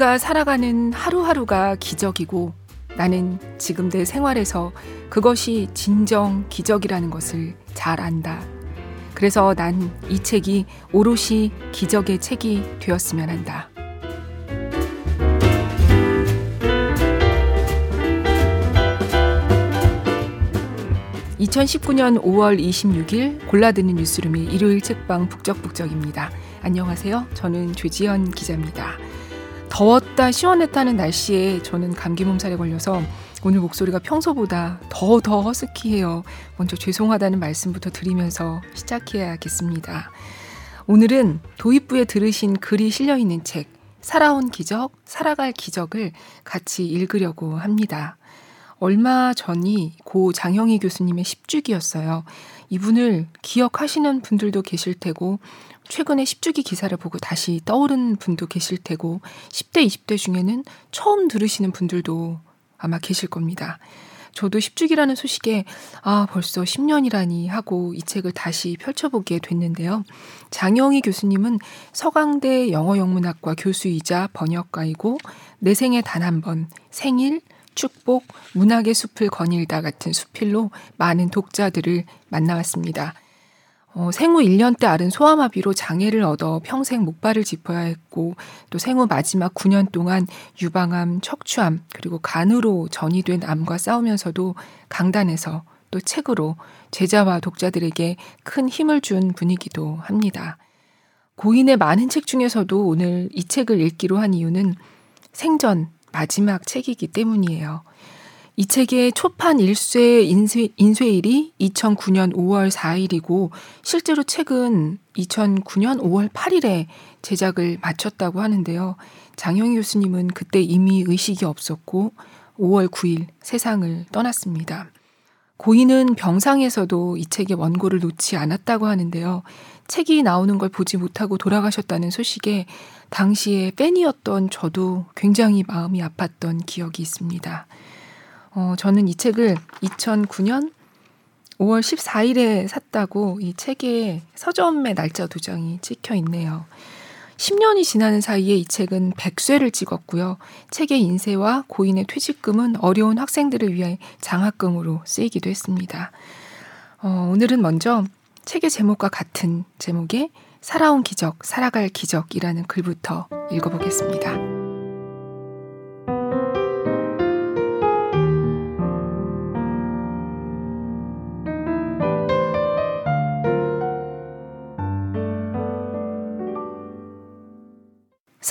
우리가 살아가는 하루하루가 기적이고 나는 지금 내 생활에서 그것이 진정 기적이라는 것을 잘 안다. 그래서 난 이 책이 오롯이 기적의 책이 되었으면 한다. 2019년 5월 26일 골라듣는 뉴스룸의 일요일 책방 북적북적입니다. 안녕하세요. 저는 조지연 기자입니다. 더웠다 시원했다는 날씨에 저는 감기 몸살에 걸려서 오늘 목소리가 평소보다 더 더 허스키해요. 먼저 죄송하다는 말씀부터 드리면서 시작해야겠습니다. 오늘은 도입부에 들으신 글이 실려 있는 책 살아온 기적, 살아갈 기적을 같이 읽으려고 합니다. 얼마 전이 고 장영희 교수님의 10주기였어요. 이분을 기억하시는 분들도 계실 테고 최근에 10주기 기사를 보고 다시 떠오른 분도 계실 테고 10대, 20대 중에는 처음 들으시는 분들도 아마 계실 겁니다. 저도 10주기라는 소식에 아, 벌써 10년이라니 하고 이 책을 다시 펼쳐보게 됐는데요. 장영희 교수님은 서강대 영어영문학과 교수이자 번역가이고 내 생에 단 한 번 생일, 축복, 문학의 숲을 거닐다 같은 수필로 많은 독자들을 만나왔습니다. 어, 생후 1년 때 앓은 소아마비로 장애를 얻어 평생 목발을 짚어야 했고 또 생후 마지막 9년 동안 유방암, 척추암 그리고 간으로 전이된 암과 싸우면서도 강단에서 또 책으로 제자와 독자들에게 큰 힘을 준 분이기도 합니다. 고인의 많은 책 중에서도 오늘 이 책을 읽기로 한 이유는 생전 마지막 책이기 때문이에요. 이 책의 초판 일쇄 인쇄, 인쇄일이 2009년 5월 4일이고 실제로 책은 2009년 5월 8일에 제작을 마쳤다고 하는데요. 장영희 교수님은 그때 이미 의식이 없었고 5월 9일 세상을 떠났습니다. 고인은 병상에서도 이 책의 원고를 놓지 않았다고 하는데요. 책이 나오는 걸 보지 못하고 돌아가셨다는 소식에 당시에 팬이었던 저도 굉장히 마음이 아팠던 기억이 있습니다. 어, 저는 이 책을 2009년 5월 14일에 샀다고 이 책에 서점의 날짜 두 장이 찍혀 있네요. 10년이 지나는 사이에 이 책은 100쇄를 찍었고요. 책의 인쇄와 고인의 퇴직금은 어려운 학생들을 위해 장학금으로 쓰이기도 했습니다. 어, 오늘은 먼저 책의 제목과 같은 제목의 살아온 기적, 살아갈 기적이라는 글부터 읽어보겠습니다.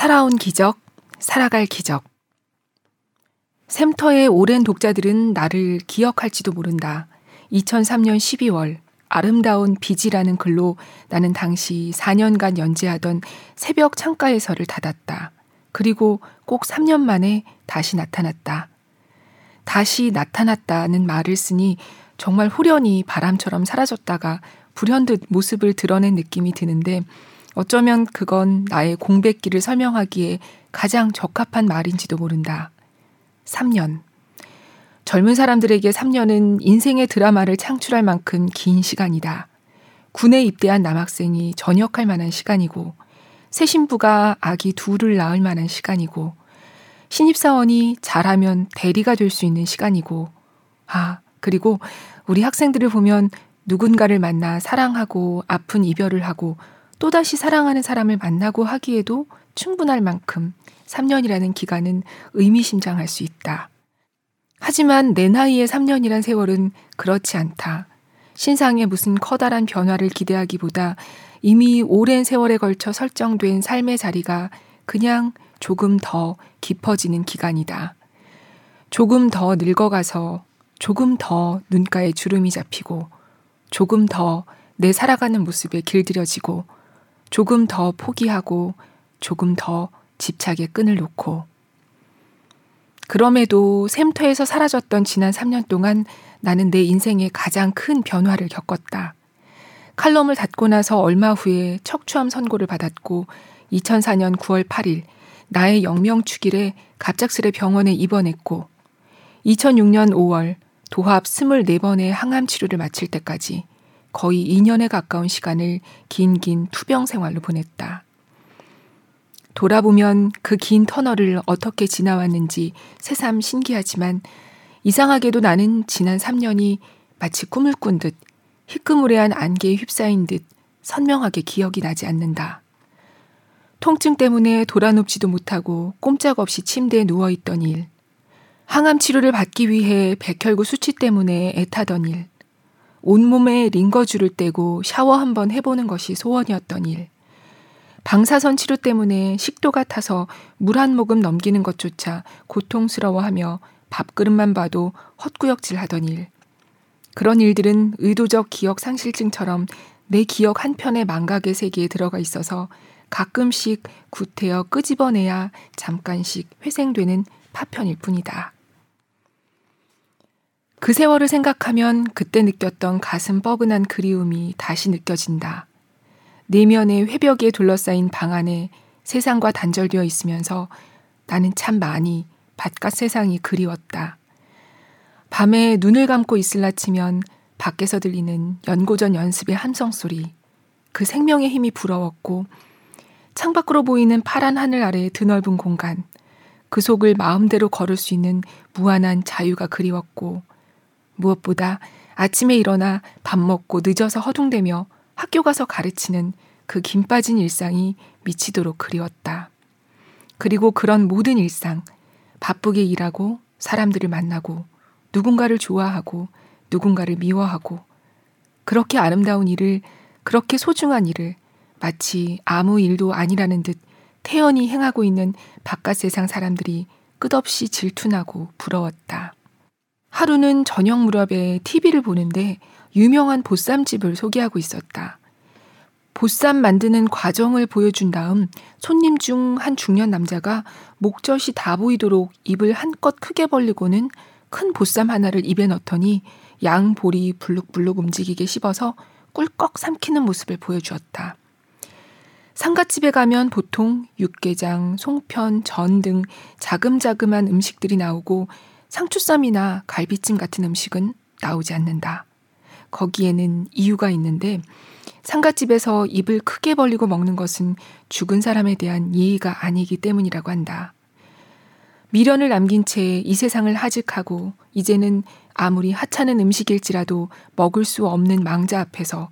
살아온 기적, 살아갈 기적. 샘터의 오랜 독자들은 나를 기억할지도 모른다. 2003년 12월 아름다운 비지라는 글로 나는 당시 4년간 연재하던 새벽 창가에서를 닫았다. 그리고 꼭 3년 만에 다시 나타났다. 다시 나타났다는 말을 쓰니 정말 후련히 바람처럼 사라졌다가 불현듯 모습을 드러낸 느낌이 드는데 어쩌면 그건 나의 공백기를 설명하기에 가장 적합한 말인지도 모른다. 3년. 젊은 사람들에게 3년은 인생의 드라마를 창출할 만큼 긴 시간이다. 군에 입대한 남학생이 전역할 만한 시간이고, 새 신부가 아기 둘을 낳을 만한 시간이고, 신입사원이 잘하면 대리가 될 수 있는 시간이고, 아, 그리고 우리 학생들을 보면 누군가를 만나 사랑하고 아픈 이별을 하고 또다시 사랑하는 사람을 만나고 하기에도 충분할 만큼 3년이라는 기간은 의미심장할 수 있다. 하지만 내 나이의 3년이란 세월은 그렇지 않다. 신상에 무슨 커다란 변화를 기대하기보다 이미 오랜 세월에 걸쳐 설정된 삶의 자리가 그냥 조금 더 깊어지는 기간이다. 조금 더 늙어가서 조금 더 눈가에 주름이 잡히고 조금 더 내 살아가는 모습에 길들여지고 조금 더 포기하고 조금 더 집착의 끈을 놓고 그럼에도 샘터에서 사라졌던 지난 3년 동안 나는 내 인생의 가장 큰 변화를 겪었다. 칼럼을 닫고 나서 얼마 후에 척추암 선고를 받았고 2004년 9월 8일 나의 영명축일에 갑작스레 병원에 입원했고 2006년 5월 도합 24번의 항암 치료를 마칠 때까지 거의 2년에 가까운 시간을 긴긴 투병 생활로 보냈다. 돌아보면 그 긴 터널을 어떻게 지나왔는지 새삼 신기하지만 이상하게도 나는 지난 3년이 마치 꿈을 꾼 듯 희끄무레한 안개에 휩싸인 듯 선명하게 기억이 나지 않는다. 통증 때문에 돌아눕지도 못하고 꼼짝없이 침대에 누워있던 일. 항암 치료를 받기 위해 백혈구 수치 때문에 애타던 일. 온몸에 링거줄을 떼고 샤워 한번 해보는 것이 소원이었던 일. 방사선 치료 때문에 식도가 타서 물 한 모금 넘기는 것조차 고통스러워하며 밥그릇만 봐도 헛구역질 하던 일. 그런 일들은 의도적 기억 상실증처럼 내 기억 한편의 망각의 세계에 들어가 있어서 가끔씩 구태여 끄집어내야 잠깐씩 회생되는 파편일 뿐이다. 그 세월을 생각하면 그때 느꼈던 가슴 뻐근한 그리움이 다시 느껴진다. 내면의 회벽에 둘러싸인 방 안에 세상과 단절되어 있으면서 나는 참 많이 바깥 세상이 그리웠다. 밤에 눈을 감고 있을라 치면 밖에서 들리는 연고전 연습의 함성 소리, 그 생명의 힘이 부러웠고 창밖으로 보이는 파란 하늘 아래 드넓은 공간, 그 속을 마음대로 걸을 수 있는 무한한 자유가 그리웠고, 무엇보다 아침에 일어나 밥 먹고 늦어서 허둥대며 학교 가서 가르치는 그김 빠진 일상이 미치도록 그리웠다. 그리고 그런 모든 일상, 바쁘게 일하고 사람들을 만나고 누군가를 좋아하고 누군가를 미워하고 그렇게 아름다운 일을 그렇게 소중한 일을 마치 아무 일도 아니라는 듯 태연히 행하고 있는 바깥 세상 사람들이 끝없이 질투나고 부러웠다. 하루는 저녁 무렵에 TV를 보는데 유명한 보쌈집을 소개하고 있었다. 보쌈 만드는 과정을 보여준 다음 손님 중 한 중년 남자가 목젖이 다 보이도록 입을 한껏 크게 벌리고는 큰 보쌈 하나를 입에 넣더니 양 볼이 불룩불룩 움직이게 씹어서 꿀꺽 삼키는 모습을 보여주었다. 상갓집에 가면 보통 육개장, 송편, 전 등 자금자금한 음식들이 나오고 상추쌈이나 갈비찜 같은 음식은 나오지 않는다. 거기에는 이유가 있는데 상갓집에서 입을 크게 벌리고 먹는 것은 죽은 사람에 대한 예의가 아니기 때문이라고 한다. 미련을 남긴 채 이 세상을 하직하고 이제는 아무리 하찮은 음식일지라도 먹을 수 없는 망자 앞에서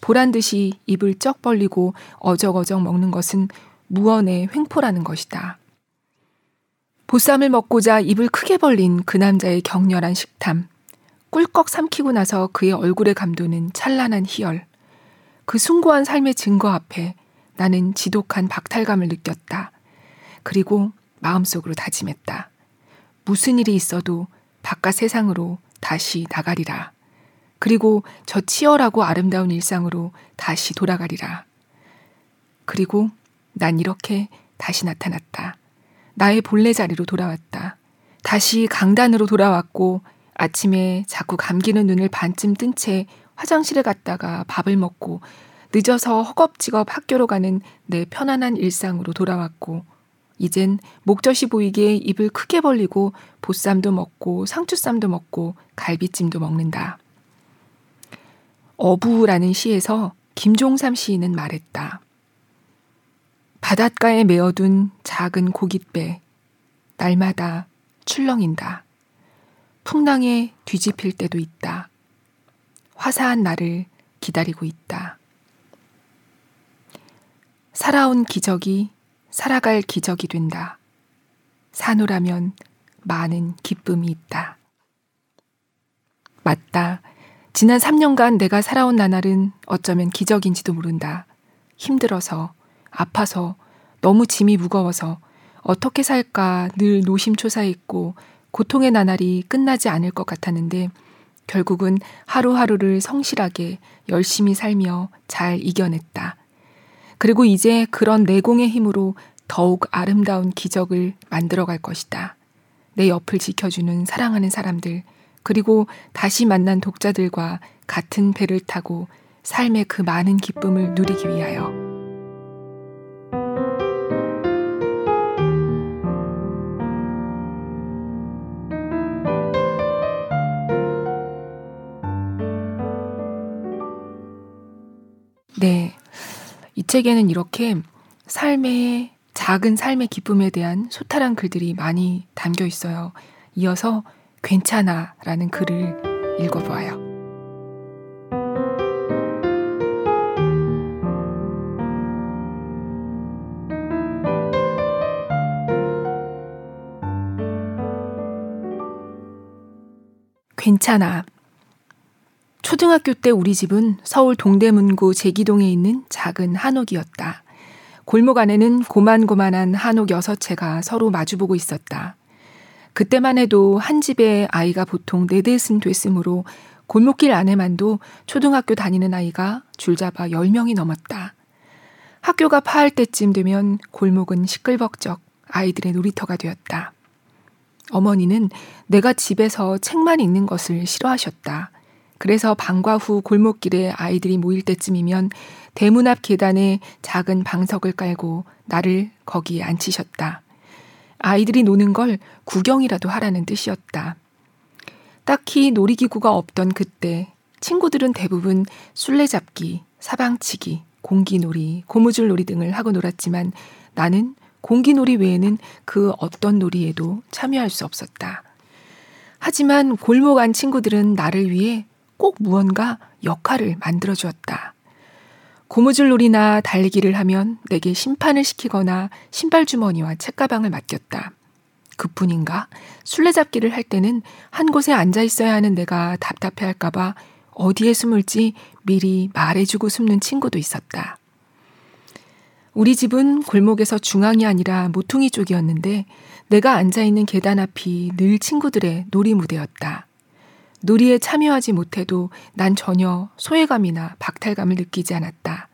보란 듯이 입을 쩍 벌리고 어적어적 먹는 것은 무언의 횡포라는 것이다. 보쌈을 먹고자 입을 크게 벌린 그 남자의 격렬한 식탐. 꿀꺽 삼키고 나서 그의 얼굴에 감도는 찬란한 희열. 그 숭고한 삶의 증거 앞에 나는 지독한 박탈감을 느꼈다. 그리고 마음속으로 다짐했다. 무슨 일이 있어도 바깥 세상으로 다시 나가리라. 그리고 저 치열하고 아름다운 일상으로 다시 돌아가리라. 그리고 난 이렇게 다시 나타났다. 나의 본래 자리로 돌아왔다. 다시 강단으로 돌아왔고 아침에 자꾸 감기는 눈을 반쯤 뜬 채 화장실에 갔다가 밥을 먹고 늦어서 허겁지겁 학교로 가는 내 편안한 일상으로 돌아왔고 이젠 목젖이 보이게 입을 크게 벌리고 보쌈도 먹고 상추쌈도 먹고 갈비찜도 먹는다. 어부라는 시에서 김종삼 시인은 말했다. 바닷가에 메어둔 작은 고깃배, 날마다 출렁인다. 풍랑에 뒤집힐 때도 있다. 화사한 날을 기다리고 있다. 살아온 기적이 살아갈 기적이 된다. 사노라면 많은 기쁨이 있다. 맞다. 지난 3년간 내가 살아온 나날은 어쩌면 기적인지도 모른다. 힘들어서, 아파서, 너무 짐이 무거워서 어떻게 살까 늘 노심초사했고 고통의 나날이 끝나지 않을 것 같았는데 결국은 하루하루를 성실하게 열심히 살며 잘 이겨냈다. 그리고 이제 그런 내공의 힘으로 더욱 아름다운 기적을 만들어 갈 것이다. 내 옆을 지켜주는 사랑하는 사람들, 그리고 다시 만난 독자들과 같은 배를 타고 삶의 그 많은 기쁨을 누리기 위하여. 네. 이 책에는 이렇게 삶의 작은 삶의 기쁨에 대한 소탈한 글들이 많이 담겨 있어요. 이어서 괜찮아 라는 글을 읽어보아요. 괜찮아. 초등학교 때 우리 집은 서울 동대문구 제기동에 있는 작은 한옥이었다. 골목 안에는 고만고만한 한옥 여섯 채가 서로 마주보고 있었다. 그때만 해도 한 집에 아이가 보통 네댓은 됐으므로 골목길 안에만도 초등학교 다니는 아이가 줄잡아 10명이 넘었다. 학교가 파할 때쯤 되면 골목은 시끌벅적 아이들의 놀이터가 되었다. 어머니는 내가 집에서 책만 읽는 것을 싫어하셨다. 그래서 방과 후 골목길에 아이들이 모일 때쯤이면 대문 앞 계단에 작은 방석을 깔고 나를 거기에 앉히셨다. 아이들이 노는 걸 구경이라도 하라는 뜻이었다. 딱히 놀이기구가 없던 그때 친구들은 대부분 술래잡기, 사방치기, 공기놀이, 고무줄놀이 등을 하고 놀았지만 나는 공기놀이 외에는 그 어떤 놀이에도 참여할 수 없었다. 하지만 골목 안 친구들은 나를 위해 꼭 무언가 역할을 만들어 주었다. 고무줄 놀이나 달리기를 하면 내게 심판을 시키거나 신발 주머니와 책가방을 맡겼다. 그뿐인가? 술래잡기를 할 때는 한 곳에 앉아 있어야 하는 내가 답답해 할까봐 어디에 숨을지 미리 말해주고 숨는 친구도 있었다. 우리 집은 골목에서 중앙이 아니라 모퉁이 쪽이었는데 내가 앉아 있는 계단 앞이 늘 친구들의 놀이 무대였다. 놀이에 참여하지 못해도 난 전혀 소외감이나 박탈감을 느끼지 않았다.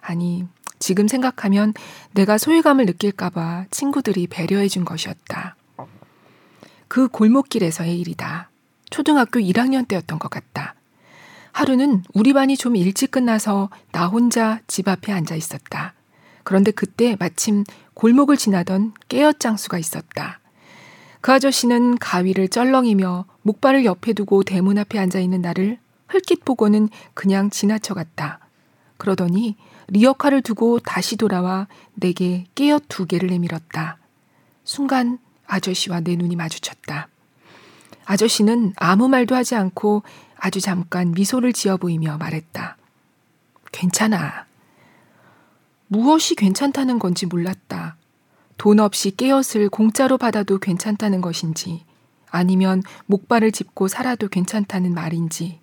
아니, 지금 생각하면 내가 소외감을 느낄까봐 친구들이 배려해 준 것이었다. 그 골목길에서의 일이다. 초등학교 1학년 때였던 것 같다. 하루는 우리 반이 좀 일찍 끝나서 나 혼자 집 앞에 앉아 있었다. 그런데 그때 마침 골목을 지나던 깨어 장수가 있었다. 그 아저씨는 가위를 쩔렁이며 목발을 옆에 두고 대문 앞에 앉아 있는 나를 흘낏 보고는 그냥 지나쳐갔다. 그러더니 리어카를 두고 다시 돌아와 내게 깨어 두 개를 내밀었다. 순간 아저씨와 내 눈이 마주쳤다. 아저씨는 아무 말도 하지 않고 아주 잠깐 미소를 지어 보이며 말했다. 괜찮아. 무엇이 괜찮다는 건지 몰랐다. 돈 없이 깨엇을 공짜로 받아도 괜찮다는 것인지, 아니면 목발을 짚고 살아도 괜찮다는 말인지.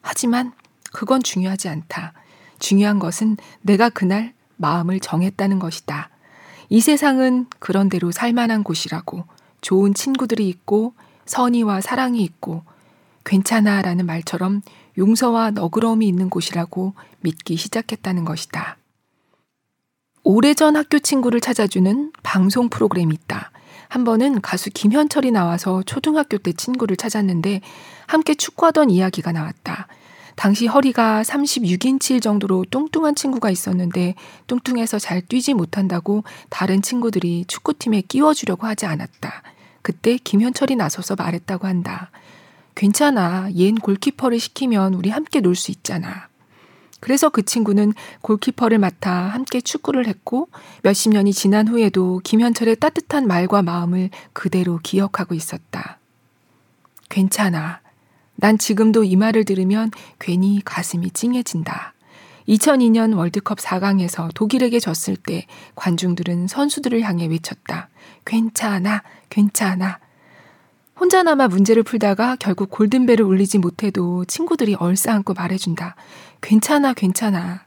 하지만 그건 중요하지 않다. 중요한 것은 내가 그날 마음을 정했다는 것이다. 이 세상은 그런대로 살만한 곳이라고, 좋은 친구들이 있고, 선의와 사랑이 있고, 괜찮아 라는 말처럼 용서와 너그러움이 있는 곳이라고 믿기 시작했다는 것이다. 오래전 학교 친구를 찾아주는 방송 프로그램이 있다. 한 번은 가수 김현철이 나와서 초등학교 때 친구를 찾았는데 함께 축구하던 이야기가 나왔다. 당시 허리가 36인치 정도로 뚱뚱한 친구가 있었는데 뚱뚱해서 잘 뛰지 못한다고 다른 친구들이 축구팀에 끼워주려고 하지 않았다. 그때 김현철이 나서서 말했다고 한다. 괜찮아. 얜 골키퍼를 시키면 우리 함께 놀 수 있잖아. 그래서 그 친구는 골키퍼를 맡아 함께 축구를 했고 몇십 년이 지난 후에도 김현철의 따뜻한 말과 마음을 그대로 기억하고 있었다. 괜찮아. 난 지금도 이 말을 들으면 괜히 가슴이 찡해진다. 2002년 월드컵 4강에서 독일에게 졌을 때 관중들은 선수들을 향해 외쳤다. 괜찮아, 괜찮아. 혼자나마 문제를 풀다가 결국 골든벨을 울리지 못해도 친구들이 얼싸안고 말해준다. 괜찮아, 괜찮아.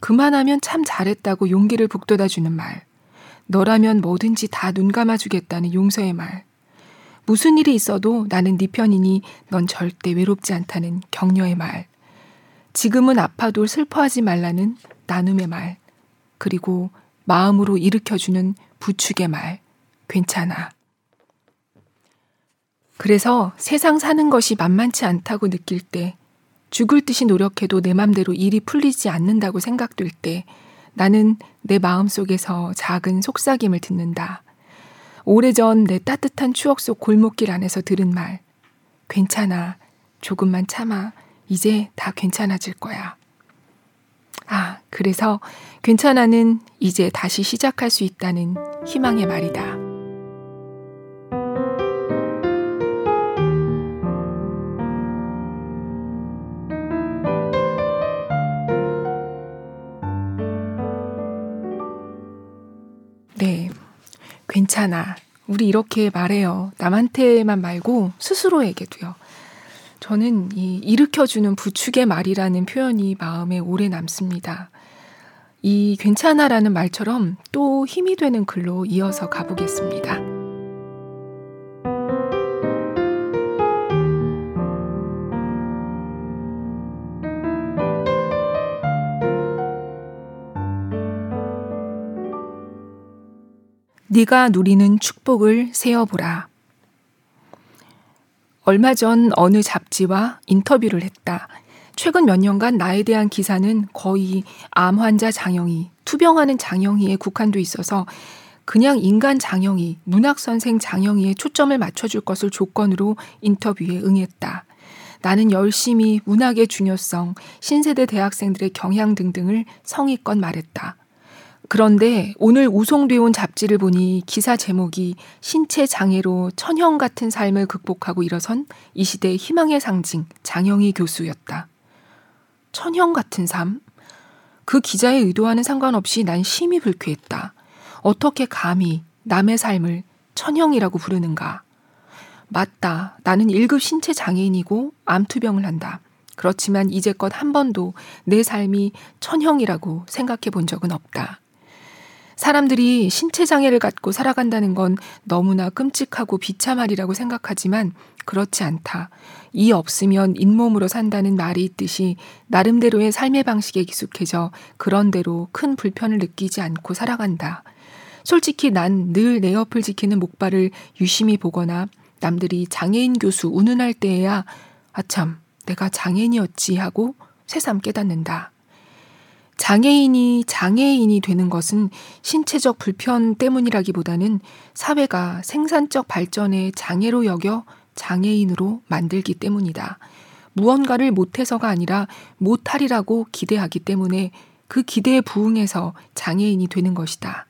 그만하면 참 잘했다고 용기를 북돋아 주는 말. 너라면 뭐든지 다 눈 감아 주겠다는 용서의 말. 무슨 일이 있어도 나는 네 편이니 넌 절대 외롭지 않다는 격려의 말. 지금은 아파도 슬퍼하지 말라는 나눔의 말. 그리고 마음으로 일으켜주는 부축의 말. 괜찮아. 그래서 세상 사는 것이 만만치 않다고 느낄 때, 죽을 듯이 노력해도 내 맘대로 일이 풀리지 않는다고 생각될 때, 나는 내 마음 속에서 작은 속삭임을 듣는다. 오래전 내 따뜻한 추억 속 골목길 안에서 들은 말. 괜찮아. 조금만 참아. 이제 다 괜찮아질 거야. 아, 그래서 괜찮아는 이제 다시 시작할 수 있다는 희망의 말이다. 괜찮아. 우리 이렇게 말해요. 남한테만 말고 스스로에게도요. 저는 이 일으켜주는 부축의 말이라는 표현이 마음에 오래 남습니다. 이 괜찮아라는 말처럼 또 힘이 되는 글로 이어서 가보겠습니다. 네가 누리는 축복을 세어보라. 얼마 전 어느 잡지와 인터뷰를 했다. 최근 몇 년간 나에 대한 기사는 거의 암 환자 장영희, 투병하는 장영희에 국한돼 있어서 그냥 인간 장영희, 문학 선생 장영희에 초점을 맞춰줄 것을 조건으로 인터뷰에 응했다. 나는 열심히 문학의 중요성, 신세대 대학생들의 경향 등등을 성의껏 말했다. 그런데 오늘 우송돼 온 잡지를 보니 기사 제목이 신체 장애로 천형 같은 삶을 극복하고 일어선 이 시대의 희망의 상징 장영희 교수였다. 천형 같은 삶? 그 기자의 의도와는 상관없이 난 심히 불쾌했다. 어떻게 감히 남의 삶을 천형이라고 부르는가? 맞다. 나는 1급 신체 장애인이고 암투병을 한다. 그렇지만 이제껏 한 번도 내 삶이 천형이라고 생각해 본 적은 없다. 사람들이 신체 장애를 갖고 살아간다는 건 너무나 끔찍하고 비참하리라고 생각하지만 그렇지 않다. 이 없으면 잇몸으로 산다는 말이 있듯이 나름대로의 삶의 방식에 기숙해져 그런대로 큰 불편을 느끼지 않고 살아간다. 솔직히 난 늘 내 옆을 지키는 목발을 유심히 보거나 남들이 장애인 교수 운운할 때에야 아참 내가 장애인이었지 하고 새삼 깨닫는다. 장애인이 장애인이 되는 것은 신체적 불편 때문이라기보다는 사회가 생산적 발전에 장애로 여겨 장애인으로 만들기 때문이다. 무언가를 못해서가 아니라 못하리라고 기대하기 때문에 그 기대에 부응해서 장애인이 되는 것이다.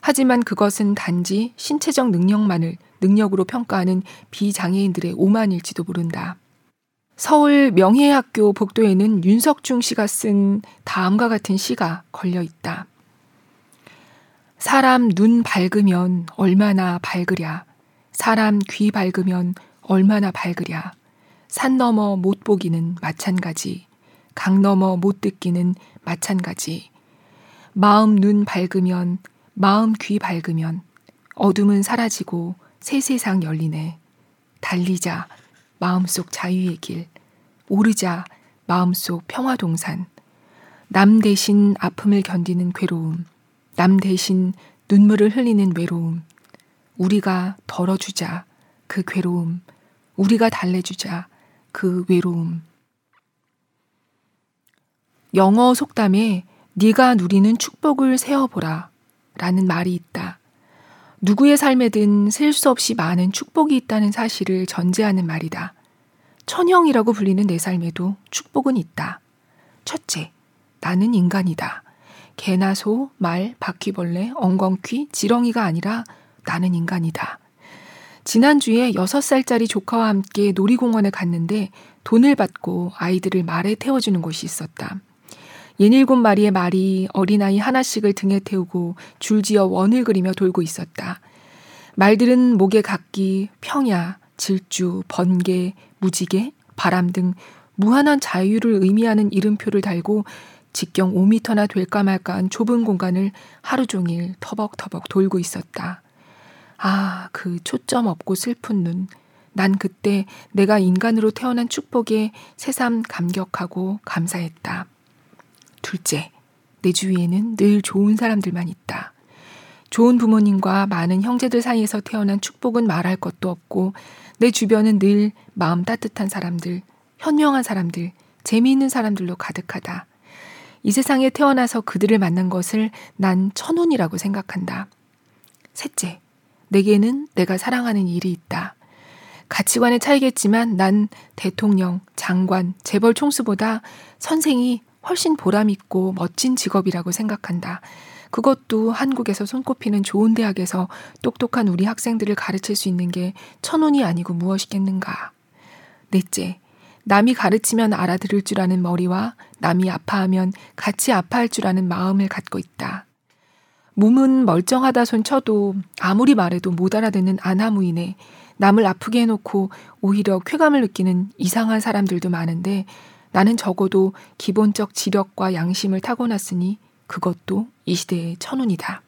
하지만 그것은 단지 신체적 능력만을 능력으로 평가하는 비장애인들의 오만일지도 모른다. 서울 명예학교 복도에는 윤석중 씨가 쓴 다음과 같은 시가 걸려 있다. 사람 눈 밝으면 얼마나 밝으랴. 사람 귀 밝으면 얼마나 밝으랴. 산 너머 못 보기는 마찬가지. 강 너머 못 듣기는 마찬가지. 마음 눈 밝으면, 마음 귀 밝으면 어둠은 사라지고 새 세상 열리네. 달리자. 마음속 자유의 길, 오르자 마음속 평화 동산, 남 대신 아픔을 견디는 괴로움, 남 대신 눈물을 흘리는 외로움, 우리가 덜어주자 그 괴로움, 우리가 달래주자 그 외로움. 영어 속담에 네가 누리는 축복을 세어보라 라는 말이 있다. 누구의 삶에든 셀 수 없이 많은 축복이 있다는 사실을 전제하는 말이다. 천형이라고 불리는 내 삶에도 축복은 있다. 첫째, 나는 인간이다. 개나 소, 말, 바퀴벌레, 엉겅퀴, 지렁이가 아니라 나는 인간이다. 지난주에 6살짜리 조카와 함께 놀이공원에 갔는데 돈을 받고 아이들을 말에 태워주는 곳이 있었다. 예닐곱 마리의 말이 어린아이 하나씩을 등에 태우고 줄지어 원을 그리며 돌고 있었다. 말들은 목에 각기, 평야, 질주, 번개, 무지개, 바람 등 무한한 자유를 의미하는 이름표를 달고 직경 5미터나 될까 말까한 좁은 공간을 하루 종일 터벅터벅 돌고 있었다. 아, 그 초점 없고 슬픈 눈. 난 그때 내가 인간으로 태어난 축복에 새삼 감격하고 감사했다. 둘째, 내 주위에는 늘 좋은 사람들만 있다. 좋은 부모님과 많은 형제들 사이에서 태어난 축복은 말할 것도 없고 내 주변은 늘 마음 따뜻한 사람들, 현명한 사람들, 재미있는 사람들로 가득하다. 이 세상에 태어나서 그들을 만난 것을 난 천운이라고 생각한다. 셋째, 내게는 내가 사랑하는 일이 있다. 가치관의 차이겠지만 난 대통령, 장관, 재벌 총수보다 선생이 훨씬 보람있고 멋진 직업이라고 생각한다. 그것도 한국에서 손꼽히는 좋은 대학에서 똑똑한 우리 학생들을 가르칠 수 있는 게 천운이 아니고 무엇이겠는가. 넷째, 남이 가르치면 알아들을 줄 아는 머리와 남이 아파하면 같이 아파할 줄 아는 마음을 갖고 있다. 몸은 멀쩡하다 손 쳐도 아무리 말해도 못 알아듣는 아나무인에 남을 아프게 해놓고 오히려 쾌감을 느끼는 이상한 사람들도 많은데 나는 적어도 기본적 지력과 양심을 타고났으니 그것도 이 시대의 천운이다.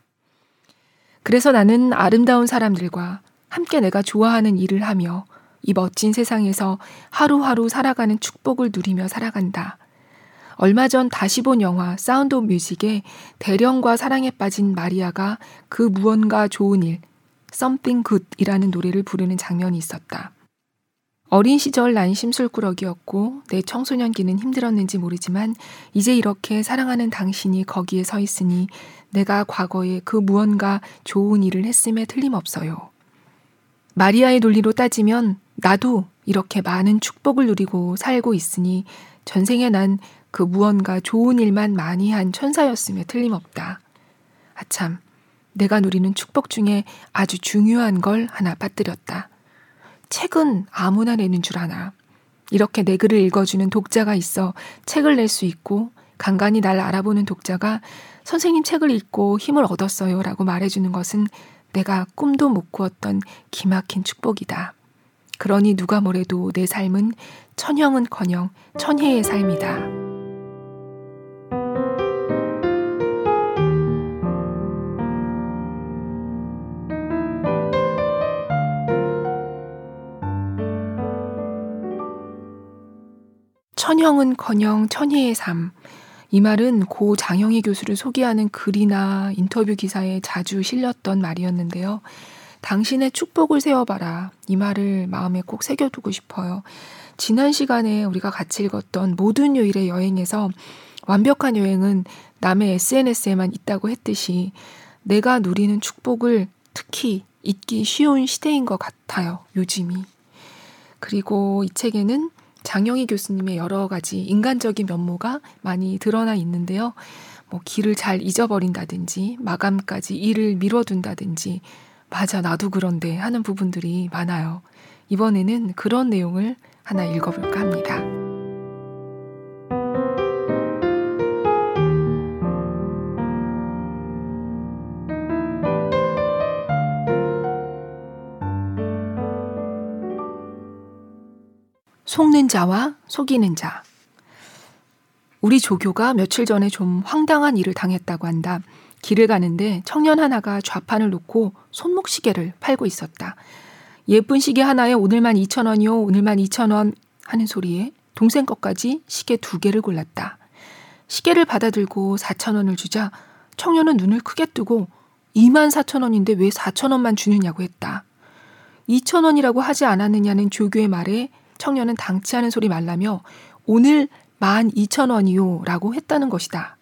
그래서 나는 아름다운 사람들과 함께 내가 좋아하는 일을 하며 이 멋진 세상에서 하루하루 살아가는 축복을 누리며 살아간다. 얼마 전 다시 본 영화 사운드 오브 뮤직에 대령과 사랑에 빠진 마리아가 그 무언가 좋은 일, Something Good이라는 노래를 부르는 장면이 있었다. 어린 시절 난 심술꾸러기였고 내 청소년기는 힘들었는지 모르지만 이제 이렇게 사랑하는 당신이 거기에 서 있으니 내가 과거에 그 무언가 좋은 일을 했음에 틀림없어요. 마리아의 논리로 따지면 나도 이렇게 많은 축복을 누리고 살고 있으니 전생에 난 그 무언가 좋은 일만 많이 한 천사였음에 틀림없다. 아참, 내가 누리는 축복 중에 아주 중요한 걸 하나 빠뜨렸다. 책은 아무나 내는 줄 아나. 이렇게 내 글을 읽어주는 독자가 있어 책을 낼 수 있고 간간히 날 알아보는 독자가 선생님 책을 읽고 힘을 얻었어요 라고 말해주는 것은 내가 꿈도 못 꾸었던 기막힌 축복이다. 그러니 누가 뭐래도 내 삶은 천형은커녕 천혜의 삶이다. 천형은커녕 천혜의 삶. 이 말은 고 장영희 교수를 소개하는 글이나 인터뷰 기사에 자주 실렸던 말이었는데요. 당신의 축복을 세워봐라. 이 말을 마음에 꼭 새겨두고 싶어요. 지난 시간에 우리가 같이 읽었던 모든 요일의 여행에서 완벽한 여행은 남의 SNS에만 있다고 했듯이 내가 누리는 축복을 특히 잊기 쉬운 시대인 것 같아요. 요즘이. 그리고 이 책에는 장영희 교수님의 여러 가지 인간적인 면모가 많이 드러나 있는데요. 뭐 길을 잘 잊어버린다든지 마감까지 일을 미뤄둔다든지 맞아, 나도 그런데 하는 부분들이 많아요. 이번에는 그런 내용을 하나 읽어볼까 합니다. 속는 자와 속이는 자. 우리 조교가 며칠 전에 좀 황당한 일을 당했다고 한다. 길을 가는데 청년 하나가 좌판을 놓고 손목시계를 팔고 있었다. 예쁜 시계 하나에 오늘만 2천원이요, 오늘만 2천원 하는 소리에 동생 것까지 시계 두 개를 골랐다. 시계를 받아들고 4천원을 주자 청년은 눈을 크게 뜨고 2만 4천원인데 왜 4천원만 주느냐고 했다. 2천원이라고 하지 않았느냐는 조교의 말에 청년은 당치 않은 소리 말라며 오늘 12,000원이요 라고 했다는 것이다.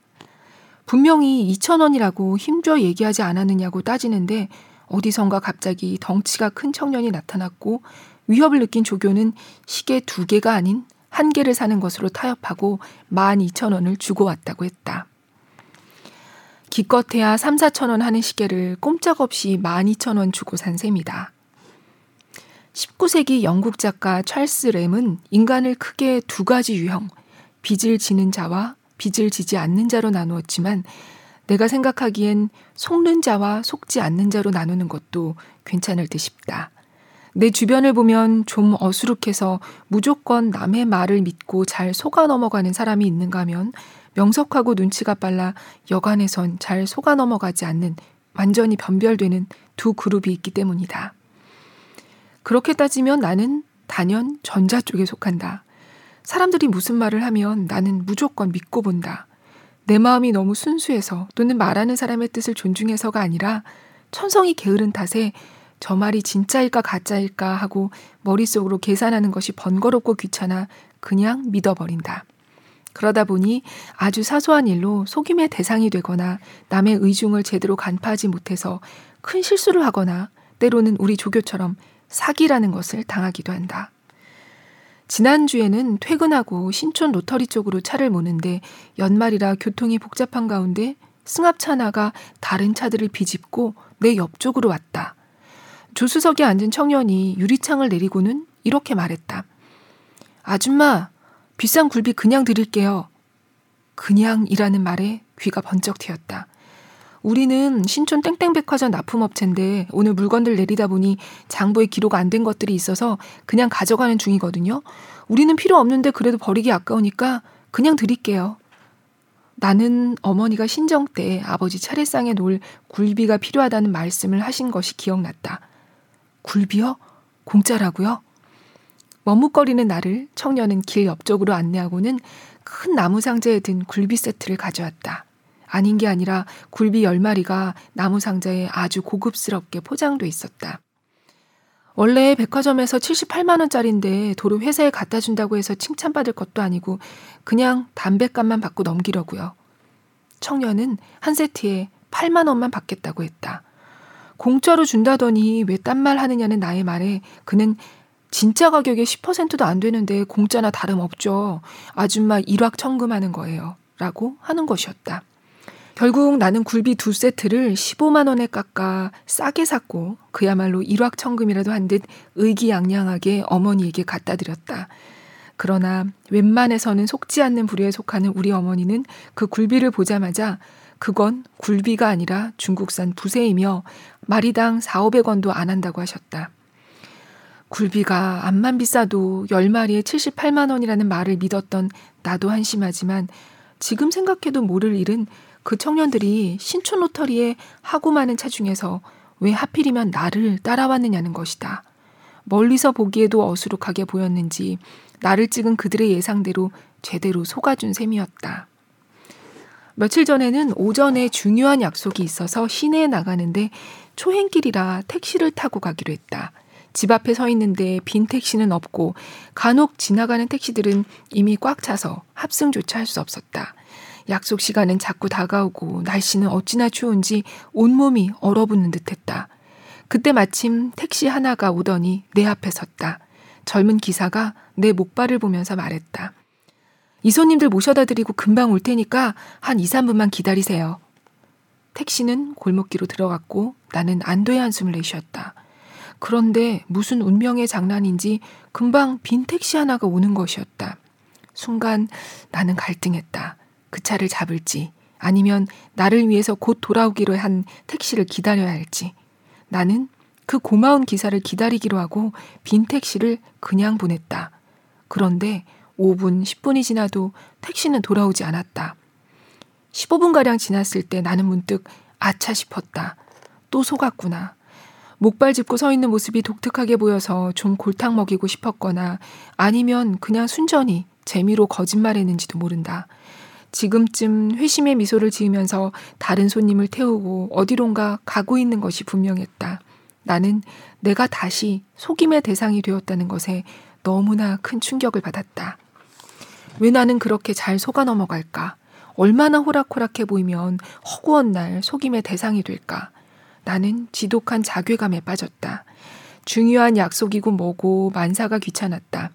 분명히 2천원이라고 힘줘 얘기하지 않았느냐고 따지는데 어디선가 갑자기 덩치가 큰 청년이 나타났고 위협을 느낀 조교는 시계 두 개가 아닌 한 개를 사는 것으로 타협하고 12,000원을 주고 왔다고 했다. 기껏해야 3, 4천원 하는 시계를 꼼짝없이 12,000원 주고 산 셈이다. 19세기 영국 작가 찰스 램은 인간을 크게 두 가지 유형, 빚을 지는 자와 빚을 지지 않는 자로 나누었지만 내가 생각하기엔 속는 자와 속지 않는 자로 나누는 것도 괜찮을 듯 싶다. 내 주변을 보면 좀 어수룩해서 무조건 남의 말을 믿고 잘 속아 넘어가는 사람이 있는가 하면 명석하고 눈치가 빨라 여간에선 잘 속아 넘어가지 않는 완전히 변별되는 두 그룹이 있기 때문이다. 그렇게 따지면 나는 단연 전자 쪽에 속한다. 사람들이 무슨 말을 하면 나는 무조건 믿고 본다. 내 마음이 너무 순수해서 또는 말하는 사람의 뜻을 존중해서가 아니라 천성이 게으른 탓에 저 말이 진짜일까 가짜일까 하고 머릿속으로 계산하는 것이 번거롭고 귀찮아 그냥 믿어버린다. 그러다 보니 아주 사소한 일로 속임의 대상이 되거나 남의 의중을 제대로 간파하지 못해서 큰 실수를 하거나 때로는 우리 조교처럼 사기라는 것을 당하기도 한다. 지난주에는 퇴근하고 신촌 로터리 쪽으로 차를 모는데 연말이라 교통이 복잡한 가운데 승합차 하나가 다른 차들을 비집고 내 옆쪽으로 왔다. 조수석에 앉은 청년이 유리창을 내리고는 이렇게 말했다. 아줌마, 비싼 굴비 그냥 드릴게요. 그냥이라는 말에 귀가 번쩍 트였다. 우리는 신촌 땡땡백화점 납품업체인데 오늘 물건들 내리다 보니 장부에 기록 안 된 것들이 있어서 그냥 가져가는 중이거든요. 우리는 필요 없는데 그래도 버리기 아까우니까 그냥 드릴게요. 나는 어머니가 신정 때 아버지 차례상에 놓을 굴비가 필요하다는 말씀을 하신 것이 기억났다. 굴비요? 공짜라고요? 머뭇거리는 나를 청년은 길 옆쪽으로 안내하고는 큰 나무 상자에 든 굴비 세트를 가져왔다. 아닌 게 아니라 굴비 열마리가 나무 상자에 아주 고급스럽게 포장돼 있었다. 원래 백화점에서 78만원짜리인데 도로 회사에 갖다 준다고 해서 칭찬받을 것도 아니고 그냥 담배값만 받고 넘기려고요. 청년은 한 세트에 8만원만 받겠다고 했다. 공짜로 준다더니 왜 딴 말 하느냐는 나의 말에 그는 진짜 가격의 10%도 안 되는데 공짜나 다름없죠. 아줌마 일확천금하는 거예요. 라고 하는 것이었다. 결국 나는 굴비 두 세트를 15만 원에 깎아 싸게 샀고 그야말로 일확천금이라도 한 듯 의기양양하게 어머니에게 갖다 드렸다. 그러나 웬만해서는 속지 않는 부류에 속하는 우리 어머니는 그 굴비를 보자마자 그건 굴비가 아니라 중국산 부세이며 마리당 4, 500원도 안 한다고 하셨다. 굴비가 암만 비싸도 10마리에 78만 원이라는 말을 믿었던 나도 한심하지만 지금 생각해도 모를 일은 그 청년들이 신촌 로터리에 하고 많은 차 중에서 왜 하필이면 나를 따라왔느냐는 것이다. 멀리서 보기에도 어수룩하게 보였는지 나를 찍은 그들의 예상대로 제대로 속아준 셈이었다. 며칠 전에는 오전에 중요한 약속이 있어서 시내에 나가는데 초행길이라 택시를 타고 가기로 했다. 집 앞에 서 있는데 빈 택시는 없고 간혹 지나가는 택시들은 이미 꽉 차서 합승조차 할 수 없었다. 약속 시간은 자꾸 다가오고 날씨는 어찌나 추운지 온몸이 얼어붙는 듯 했다. 그때 마침 택시 하나가 오더니 내 앞에 섰다. 젊은 기사가 내 목발을 보면서 말했다. 이 손님들 모셔다 드리고 금방 올 테니까 한 2, 3분만 기다리세요. 택시는 골목길로 들어갔고 나는 안도의 한숨을 내쉬었다. 그런데 무슨 운명의 장난인지 금방 빈 택시 하나가 오는 것이었다. 순간 나는 갈등했다. 그 차를 잡을지 아니면 나를 위해서 곧 돌아오기로 한 택시를 기다려야 할지 나는 그 고마운 기사를 기다리기로 하고 빈 택시를 그냥 보냈다. 그런데 5분, 10분이 지나도 택시는 돌아오지 않았다. 15분가량 지났을 때 나는 문득 아차 싶었다. 또 속았구나. 목발 짚고 서 있는 모습이 독특하게 보여서 좀 골탕 먹이고 싶었거나 아니면 그냥 순전히 재미로 거짓말했는지도 모른다. 지금쯤 회심의 미소를 지으면서 다른 손님을 태우고 어디론가 가고 있는 것이 분명했다. 나는 내가 다시 속임의 대상이 되었다는 것에 너무나 큰 충격을 받았다. 왜 나는 그렇게 잘 속아 넘어갈까? 얼마나 호락호락해 보이면 허구한 날 속임의 대상이 될까? 나는 지독한 자괴감에 빠졌다. 중요한 약속이고 뭐고 만사가 귀찮았다.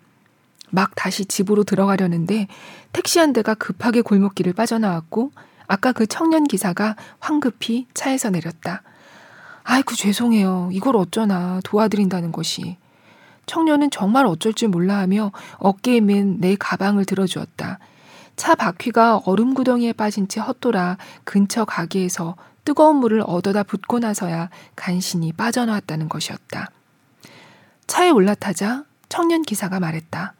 막 다시 집으로 들어가려는데 택시 한 대가 급하게 골목길을 빠져나왔고 아까 그 청년 기사가 황급히 차에서 내렸다. 아이고 죄송해요. 이걸 어쩌나 도와드린다는 것이. 청년은 정말 어쩔 줄 몰라 하며 어깨에 맨 내 가방을 들어주었다. 차 바퀴가 얼음 구덩이에 빠진 채 헛돌아 근처 가게에서 뜨거운 물을 얻어다 붓고 나서야 간신히 빠져나왔다는 것이었다. 차에 올라타자 청년 기사가 말했다.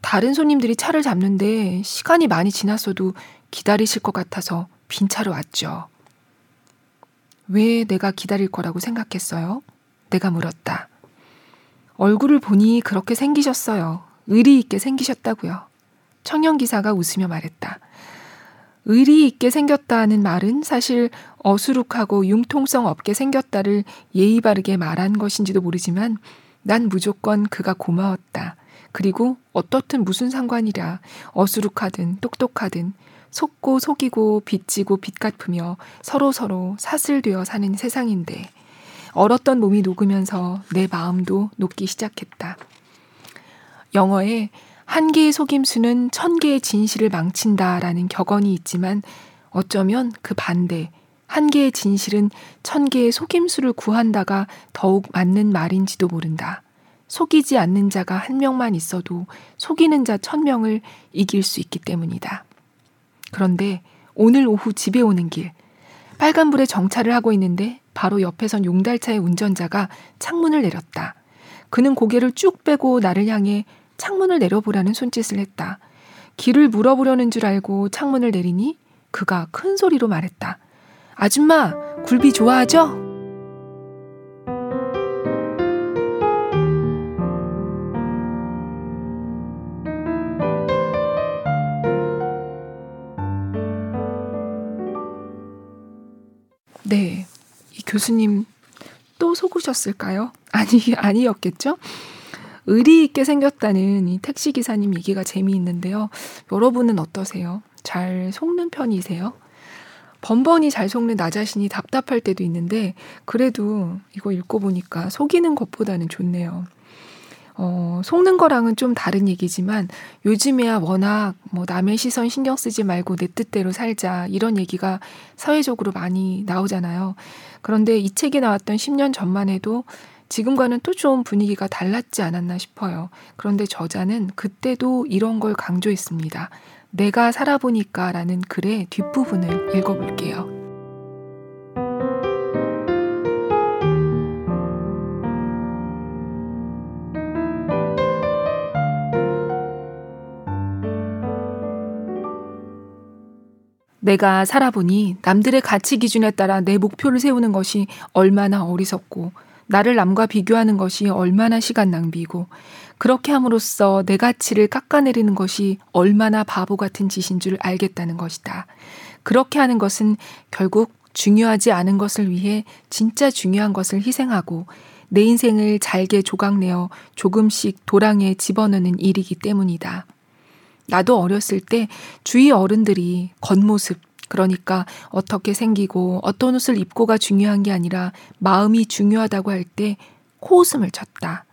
다른 손님들이 차를 잡는데 시간이 많이 지났어도 기다리실 것 같아서 빈 차로 왔죠. 왜 내가 기다릴 거라고 생각했어요? 내가 물었다. 얼굴을 보니 그렇게 생기셨어요. 의리 있게 생기셨다고요. 청년 기사가 웃으며 말했다. 의리 있게 생겼다는 말은 사실 어수룩하고 융통성 없게 생겼다를 예의 바르게 말한 것인지도 모르지만 난 무조건 그가 고마웠다. 그리고 어떻든 무슨 상관이랴 어수룩하든 똑똑하든 속고 속이고 빚지고 빚 갚으며 서로서로 사슬되어 사는 세상인데 얼었던 몸이 녹으면서 내 마음도 녹기 시작했다. 영어에 한 개의 속임수는 천 개의 진실을 망친다라는 격언이 있지만 어쩌면 그 반대, 한 개의 진실은 천 개의 속임수를 구한다가 더욱 맞는 말인지도 모른다. 속이지 않는 자가 한 명만 있어도 속이는 자 천 명을 이길 수 있기 때문이다. 그런데 오늘 오후 집에 오는 길, 빨간불에 정차를 하고 있는데 바로 옆에 선 용달차의 운전자가 창문을 내렸다. 그는 고개를 쭉 빼고 나를 향해 창문을 내려보라는 손짓을 했다. 길을 물어보려는 줄 알고 창문을 내리니 그가 큰 소리로 말했다. 아줌마, 굴비 좋아하죠? 교수님 또 속으셨을까요? 아니, 아니었겠죠? 의리 있게 생겼다는 이 택시 기사님 얘기가 재미있는데요. 여러분은 어떠세요? 잘 속는 편이세요? 번번이 잘 속는 나 자신이 답답할 때도 있는데 그래도 이거 읽고 보니까 속이는 것보다는 좋네요. 어, 속는 거랑은 좀 다른 얘기지만 요즘에야 워낙 뭐 남의 시선 신경 쓰지 말고 내 뜻대로 살자 이런 얘기가 사회적으로 많이 나오잖아요. 그런데 이 책이 나왔던 10년 전만 해도 지금과는 또 좀 분위기가 달랐지 않았나 싶어요. 그런데 저자는 그때도 이런 걸 강조했습니다. 내가 살아보니까 라는 글의 뒷부분을 읽어볼게요. 내가 살아보니 남들의 가치 기준에 따라 내 목표를 세우는 것이 얼마나 어리석고 나를 남과 비교하는 것이 얼마나 시간 낭비고 그렇게 함으로써 내 가치를 깎아내리는 것이 얼마나 바보 같은 짓인 줄 알겠다는 것이다. 그렇게 하는 것은 결국 중요하지 않은 것을 위해 진짜 중요한 것을 희생하고 내 인생을 잘게 조각내어 조금씩 도랑에 집어넣는 일이기 때문이다. 나도 어렸을 때 주위 어른들이 겉모습, 그러니까 어떻게 생기고 어떤 옷을 입고가 중요한 게 아니라 마음이 중요하다고 할 때 코웃음을 쳤다.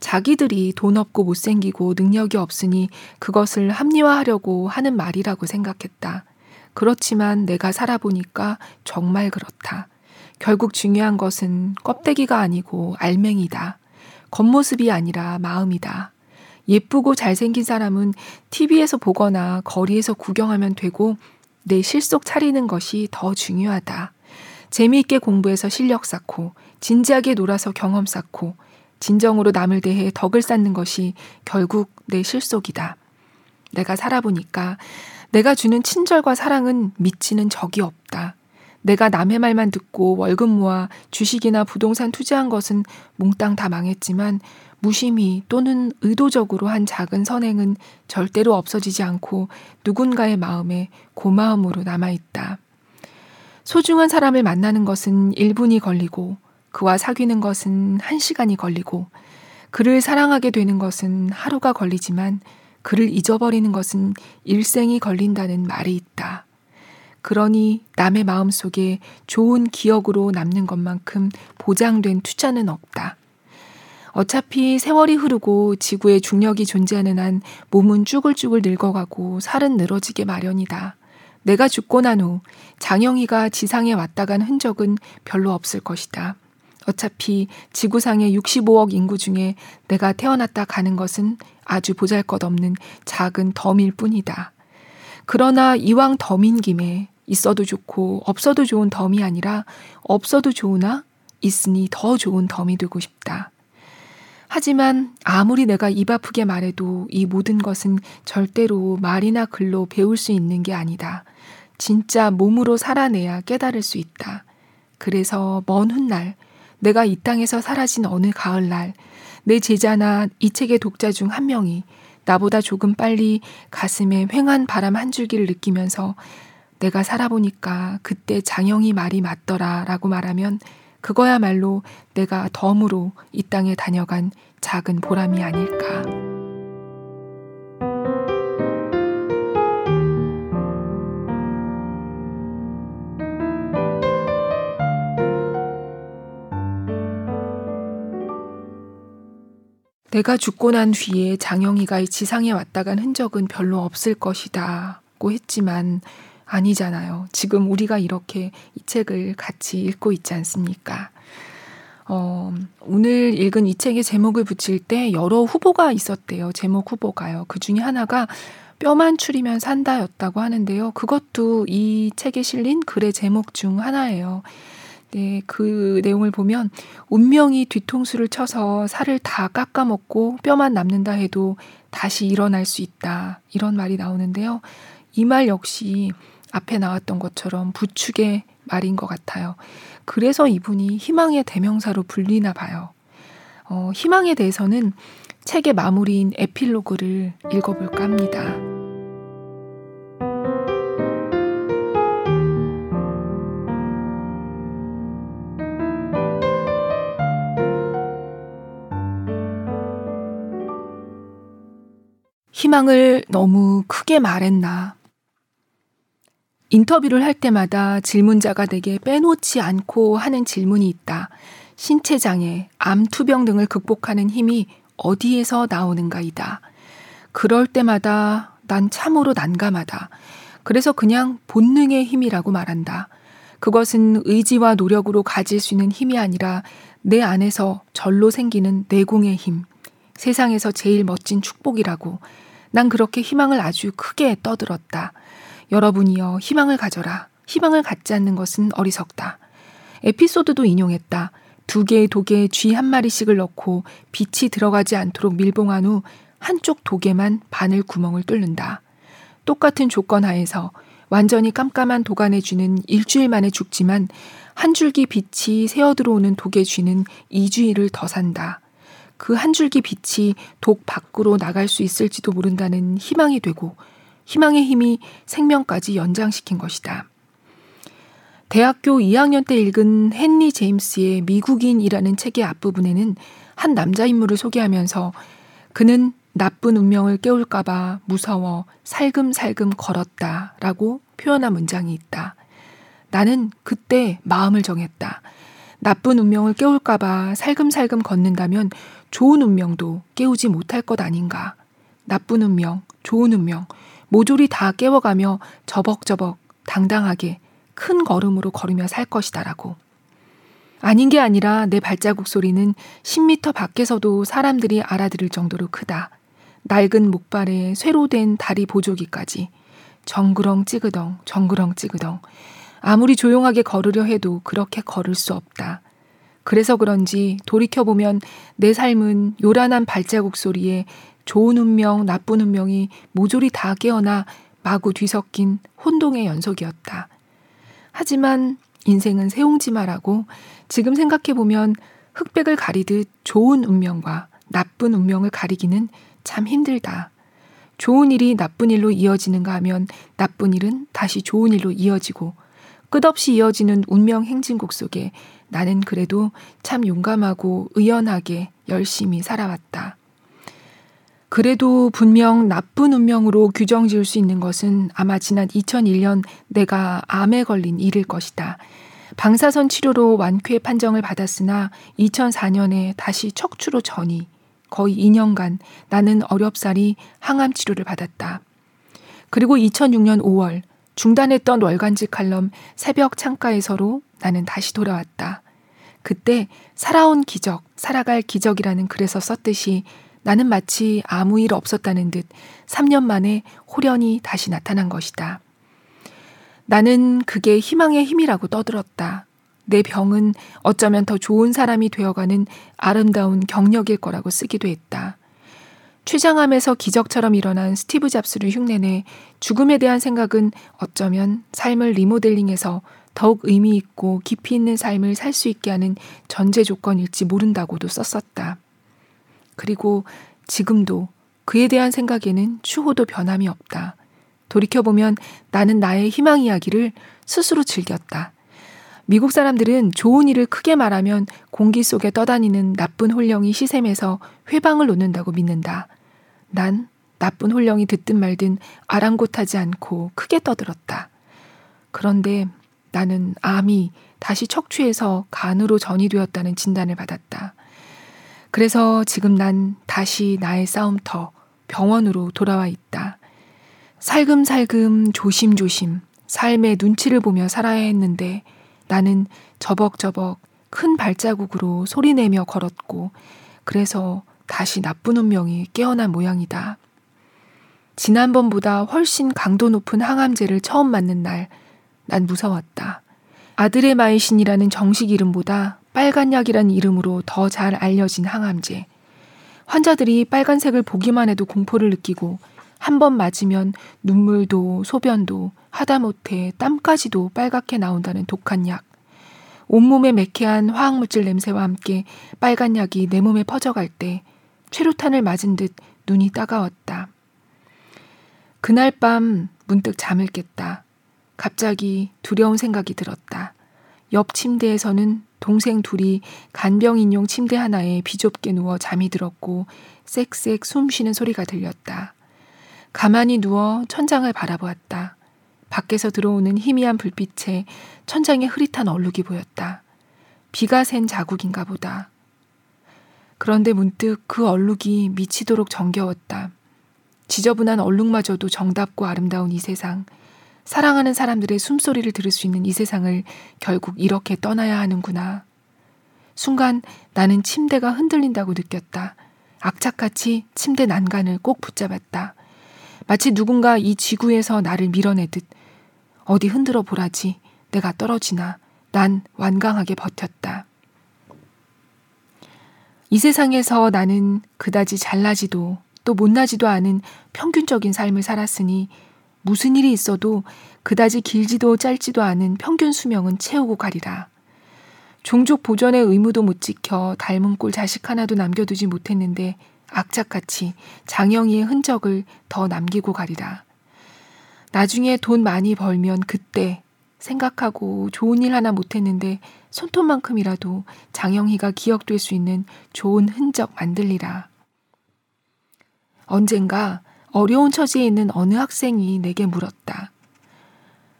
자기들이 돈 없고 못생기고 능력이 없으니 그것을 합리화하려고 하는 말이라고 생각했다. 그렇지만 내가 살아보니까 정말 그렇다. 결국 중요한 것은 껍데기가 아니고 알맹이다. 겉모습이 아니라 마음이다. 예쁘고 잘생긴 사람은 TV에서 보거나 거리에서 구경하면 되고 내 실속 차리는 것이 더 중요하다. 재미있게 공부해서 실력 쌓고 진지하게 놀아서 경험 쌓고 진정으로 남을 대해 덕을 쌓는 것이 결국 내 실속이다. 내가 살아보니까 내가 주는 친절과 사랑은 미치는 적이 없다. 내가 남의 말만 듣고 월급 모아 주식이나 부동산 투자한 것은 몽땅 다 망했지만 무심히 또는 의도적으로 한 작은 선행은 절대로 없어지지 않고 누군가의 마음에 고마움으로 남아있다. 소중한 사람을 만나는 것은 1분이 걸리고 그와 사귀는 것은 1시간이 걸리고 그를 사랑하게 되는 것은 하루가 걸리지만 그를 잊어버리는 것은 일생이 걸린다는 말이 있다. 그러니 남의 마음 속에 좋은 기억으로 남는 것만큼 보장된 투자는 없다. 어차피 세월이 흐르고 지구의 중력이 존재하는 한 몸은 쭈글쭈글 늙어가고 살은 늘어지게 마련이다. 내가 죽고 난 후 장영희가 지상에 왔다 간 흔적은 별로 없을 것이다. 어차피 지구상의 65억 인구 중에 내가 태어났다 가는 것은 아주 보잘 것 없는 작은 덤일 뿐이다. 그러나 이왕 덤인 김에 있어도 좋고 없어도 좋은 덤이 아니라 없어도 좋으나 있으니 더 좋은 덤이 되고 싶다. 하지만 아무리 내가 입 아프게 말해도 이 모든 것은 절대로 말이나 글로 배울 수 있는 게 아니다. 진짜 몸으로 살아내야 깨달을 수 있다. 그래서 먼 훗날, 내가 이 땅에서 사라진 어느 가을날, 내 제자나 이 책의 독자 중 한 명이 나보다 조금 빨리 가슴에 횡한 바람 한 줄기를 느끼면서 내가 살아보니까 그때 장영이 말이 맞더라 라고 말하면 그거야말로 내가 덤으로 이 땅에 다녀간 작은 보람이 아닐까. 내가 죽고 난 뒤에 장영이가 이 지상에 왔다 간 흔적은 별로 없을 것이다 고 했지만 아니잖아요. 지금 우리가 이렇게 이 책을 같이 읽고 있지 않습니까? 어, 오늘 읽은 이 책의 제목을 붙일 때 여러 후보가 있었대요. 제목 후보가요. 그 중에 하나가 뼈만 추리면 산다였다고 하는데요. 그것도 이 책에 실린 글의 제목 중 하나예요. 네, 그 내용을 보면 운명이 뒤통수를 쳐서 살을 다 깎아먹고 뼈만 남는다 해도 다시 일어날 수 있다. 이런 말이 나오는데요. 이 말 역시 앞에 나왔던 것처럼 부축의 말인 것 같아요. 그래서 이분이 희망의 대명사로 불리나 봐요. 어, 희망에 대해서는 책의 마무리인 에필로그를 읽어볼까 합니다. 희망을 너무 크게 말했나. 인터뷰를 할 때마다 질문자가 내게 빼놓지 않고 하는 질문이 있다. 신체장애, 암 투병 등을 극복하는 힘이 어디에서 나오는가이다. 그럴 때마다 난 참으로 난감하다. 그래서 그냥 본능의 힘이라고 말한다. 그것은 의지와 노력으로 가질 수 있는 힘이 아니라 내 안에서 절로 생기는 내공의 힘. 세상에서 제일 멋진 축복이라고. 난 그렇게 희망을 아주 크게 떠들었다. 여러분이여 희망을 가져라. 희망을 갖지 않는 것은 어리석다. 에피소드도 인용했다. 두 개의 독에 쥐 한 마리씩을 넣고 빛이 들어가지 않도록 밀봉한 후 한쪽 독에만 바늘 구멍을 뚫는다. 똑같은 조건 하에서 완전히 깜깜한 도안에 쥐는 일주일 만에 죽지만 한 줄기 빛이 새어 들어오는 독의 쥐는 2주일을 더 산다. 그 한 줄기 빛이 독 밖으로 나갈 수 있을지도 모른다는 희망이 되고 희망의 힘이 생명까지 연장시킨 것이다. 대학교 2학년 때 읽은 헨리 제임스의 미국인이라는 책의 앞부분에는 한 남자 인물을 소개하면서 그는 나쁜 운명을 깨울까봐 무서워 살금살금 걸었다 라고 표현한 문장이 있다. 나는 그때 마음을 정했다. 나쁜 운명을 깨울까봐 살금살금 걷는다면 좋은 운명도 깨우지 못할 것 아닌가. 나쁜 운명, 좋은 운명, 모조리 다 깨워가며 저벅저벅 당당하게 큰 걸음으로 걸으며 살 것이다라고. 아닌 게 아니라 내 발자국 소리는 10미터 밖에서도 사람들이 알아들을 정도로 크다. 낡은 목발에 쇠로 된 다리 보조기까지. 정그렁 찌그덩, 정그렁 찌그덩. 아무리 조용하게 걸으려 해도 그렇게 걸을 수 없다. 그래서 그런지 돌이켜보면 내 삶은 요란한 발자국 소리에 좋은 운명, 나쁜 운명이 모조리 다 깨어나 마구 뒤섞인 혼동의 연속이었다. 하지만 인생은 새옹지마라고 지금 생각해보면 흑백을 가리듯 좋은 운명과 나쁜 운명을 가리기는 참 힘들다. 좋은 일이 나쁜 일로 이어지는가 하면 나쁜 일은 다시 좋은 일로 이어지고 끝없이 이어지는 운명 행진곡 속에 나는 그래도 참 용감하고 의연하게 열심히 살아왔다. 그래도 분명 나쁜 운명으로 규정 지을 수 있는 것은 아마 지난 2001년 내가 암에 걸린 일일 것이다. 방사선 치료로 완쾌 판정을 받았으나 2004년에 다시 척추로 전이 거의 2년간 나는 어렵사리 항암 치료를 받았다. 그리고 2006년 5월 중단했던 월간지 칼럼 새벽 창가에서로 나는 다시 돌아왔다. 그때 살아온 기적, 살아갈 기적이라는 글에서 썼듯이 나는 마치 아무 일 없었다는 듯 3년 만에 호련히 다시 나타난 것이다. 나는 그게 희망의 힘이라고 떠들었다. 내 병은 어쩌면 더 좋은 사람이 되어가는 아름다운 경력일 거라고 쓰기도 했다. 취장함에서 기적처럼 일어난 스티브 잡스를 흉내내 죽음에 대한 생각은 어쩌면 삶을 리모델링해서 더욱 의미 있고 깊이 있는 삶을 살 수 있게 하는 전제 조건일지 모른다고도 썼었다. 그리고 지금도 그에 대한 생각에는 추호도 변함이 없다. 돌이켜보면 나는 나의 희망 이야기를 스스로 즐겼다. 미국 사람들은 좋은 일을 크게 말하면 공기 속에 떠다니는 나쁜 홀령이 시샘에서 회방을 놓는다고 믿는다. 난 나쁜 홀령이 듣든 말든 아랑곳하지 않고 크게 떠들었다. 그런데 나는 암이 다시 척추에서 간으로 전이되었다는 진단을 받았다. 그래서 지금 난 다시 나의 싸움터 병원으로 돌아와 있다. 살금살금 조심조심 삶의 눈치를 보며 살아야 했는데 나는 저벅저벅 큰 발자국으로 소리내며 걸었고 그래서 다시 나쁜 운명이 깨어난 모양이다. 지난번보다 훨씬 강도 높은 항암제를 처음 맞는 날, 난 무서웠다. 아들의 마이신이라는 정식 이름보다 빨간 약이라는 이름으로 더 잘 알려진 항암제. 환자들이 빨간색을 보기만 해도 공포를 느끼고 한 번 맞으면 눈물도 소변도 하다못해 땀까지도 빨갛게 나온다는 독한 약. 온몸에 매캐한 화학물질 냄새와 함께 빨간 약이 내 몸에 퍼져갈 때 최루탄을 맞은 듯 눈이 따가웠다. 그날 밤 문득 잠을 깼다. 갑자기 두려운 생각이 들었다. 옆 침대에서는 동생 둘이 간병 인용 침대 하나에 비좁게 누워 잠이 들었고 쌕쌕 숨 쉬는 소리가 들렸다. 가만히 누워 천장을 바라보았다. 밖에서 들어오는 희미한 불빛에 천장에 흐릿한 얼룩이 보였다. 비가 샌 자국인가 보다. 그런데 문득 그 얼룩이 미치도록 정겨웠다. 지저분한 얼룩마저도 정답고 아름다운 이 세상, 사랑하는 사람들의 숨소리를 들을 수 있는 이 세상을 결국 이렇게 떠나야 하는구나. 순간 나는 침대가 흔들린다고 느꼈다. 악착같이 침대 난간을 꼭 붙잡았다. 마치 누군가 이 지구에서 나를 밀어내듯 어디 흔들어 보라지 내가 떨어지나 난 완강하게 버텼다. 이 세상에서 나는 그다지 잘나지도 또 못나지도 않은 평균적인 삶을 살았으니 무슨 일이 있어도 그다지 길지도 짧지도 않은 평균 수명은 채우고 가리라. 종족 보존의 의무도 못 지켜 닮은 꼴 자식 하나도 남겨두지 못했는데 악착같이 장영이의 흔적을 더 남기고 가리라. 나중에 돈 많이 벌면 그때 생각하고 좋은 일 하나 못했는데 손톱만큼이라도 장영희가 기억될 수 있는 좋은 흔적 만들리라. 언젠가 어려운 처지에 있는 어느 학생이 내게 물었다.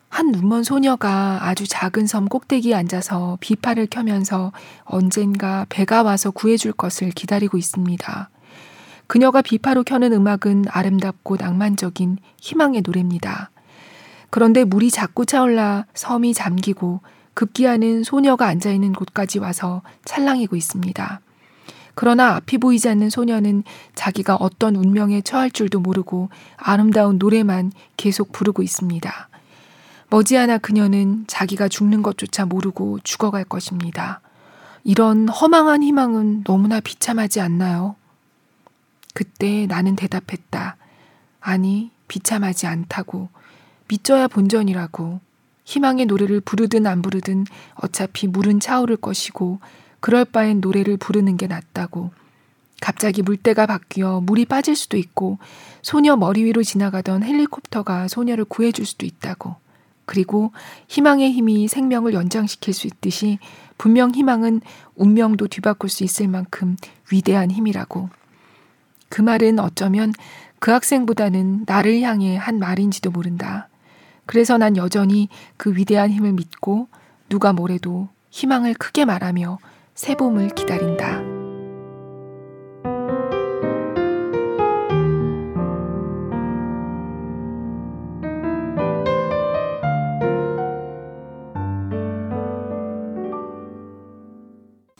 한 눈먼 소녀가 아주 작은 섬 꼭대기에 앉아서 비파를 켜면서 언젠가 배가 와서 구해줄 것을 기다리고 있습니다. 그녀가 비파로 켜는 음악은 아름답고 낭만적인 희망의 노래입니다. 그런데 물이 자꾸 차올라 섬이 잠기고 급기야는 소녀가 앉아있는 곳까지 와서 찰랑이고 있습니다. 그러나 앞이 보이지 않는 소녀는 자기가 어떤 운명에 처할 줄도 모르고 아름다운 노래만 계속 부르고 있습니다. 머지않아 그녀는 자기가 죽는 것조차 모르고 죽어갈 것입니다. 이런 허망한 희망은 너무나 비참하지 않나요? 그때 나는 대답했다. 아니, 비참하지 않다고. 믿져야 본전이라고. 희망의 노래를 부르든 안 부르든 어차피 물은 차오를 것이고 그럴 바엔 노래를 부르는 게 낫다고. 갑자기 물때가 바뀌어 물이 빠질 수도 있고 소녀 머리 위로 지나가던 헬리콥터가 소녀를 구해줄 수도 있다고. 그리고 희망의 힘이 생명을 연장시킬 수 있듯이 분명 희망은 운명도 뒤바꿀 수 있을 만큼 위대한 힘이라고. 그 말은 어쩌면 그 학생보다는 나를 향해 한 말인지도 모른다. 그래서 난 여전히 그 위대한 힘을 믿고 누가 뭐래도 희망을 크게 말하며 새봄을 기다린다.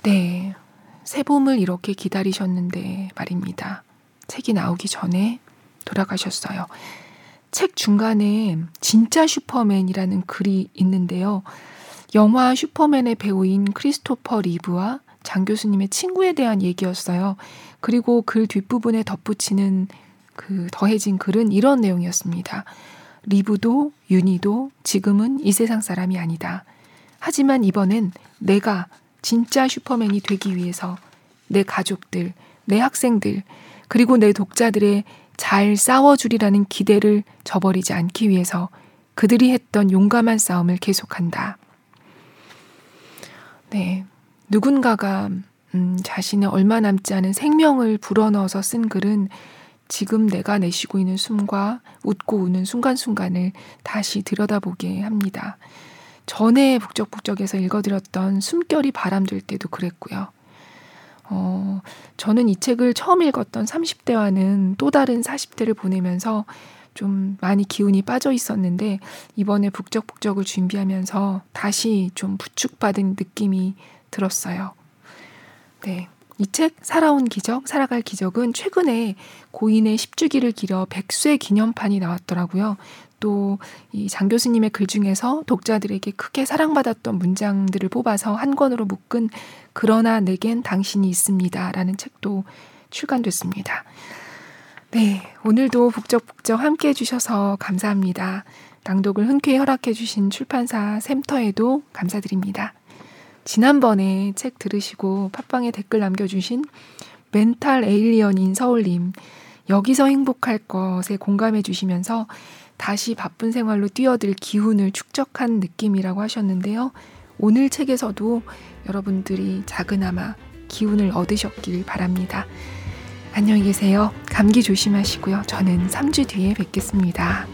네. 새봄을 이렇게 기다리셨는데 말입니다. 책이 나오기 전에 돌아가셨어요. 책 중간에 진짜 슈퍼맨이라는 글이 있는데요. 영화 슈퍼맨의 배우인 크리스토퍼 리브와 장 교수님의 친구에 대한 얘기였어요. 그리고 글 뒷부분에 덧붙이는 그 더해진 글은 이런 내용이었습니다. 리브도 윤희도 지금은 이 세상 사람이 아니다. 하지만 이번엔 내가 진짜 슈퍼맨이 되기 위해서 내 가족들, 내 학생들, 그리고 내 독자들의 잘 싸워주리라는 기대를 저버리지 않기 위해서 그들이 했던 용감한 싸움을 계속한다. 네. 누군가가 음, 자신의 얼마 남지 않은 생명을 불어넣어서 쓴 글은 지금 내가 내쉬고 있는 숨과 웃고 우는 순간순간을 다시 들여다보게 합니다. 전에 북적북적에서 읽어드렸던 숨결이 바람될 때도 그랬고요. 어, 저는 이 책을 처음 읽었던 30대와는 또 다른 40대를 보내면서 좀 많이 기운이 빠져 있었는데 이번에 북적북적을 준비하면서 다시 좀 부축받은 느낌이 들었어요. 네. 이 책 살아온 기적, 살아갈 기적은 최근에 고인의 10주기를 기려 백수의 기념판이 나왔더라고요. 또 이 장 교수님의 글 중에서 독자들에게 크게 사랑받았던 문장들을 뽑아서 한 권으로 묶은 그러나 내겐 당신이 있습니다 라는 책도 출간됐습니다. 네, 오늘도 북적북적 함께 해주셔서 감사합니다. 낭독을 흔쾌히 허락해주신 출판사 샘터에도 감사드립니다. 지난번에 책 들으시고 팟빵에 댓글 남겨주신 멘탈 에일리언인 서울님, 여기서 행복할 것에 공감해 주시면서 다시 바쁜 생활로 뛰어들 기운을 축적한 느낌이라고 하셨는데요. 오늘 책에서도 여러분들이 작은아마 기운을 얻으셨길 바랍니다. 안녕히 계세요. 감기 조심하시고요. 저는 3주 뒤에 뵙겠습니다.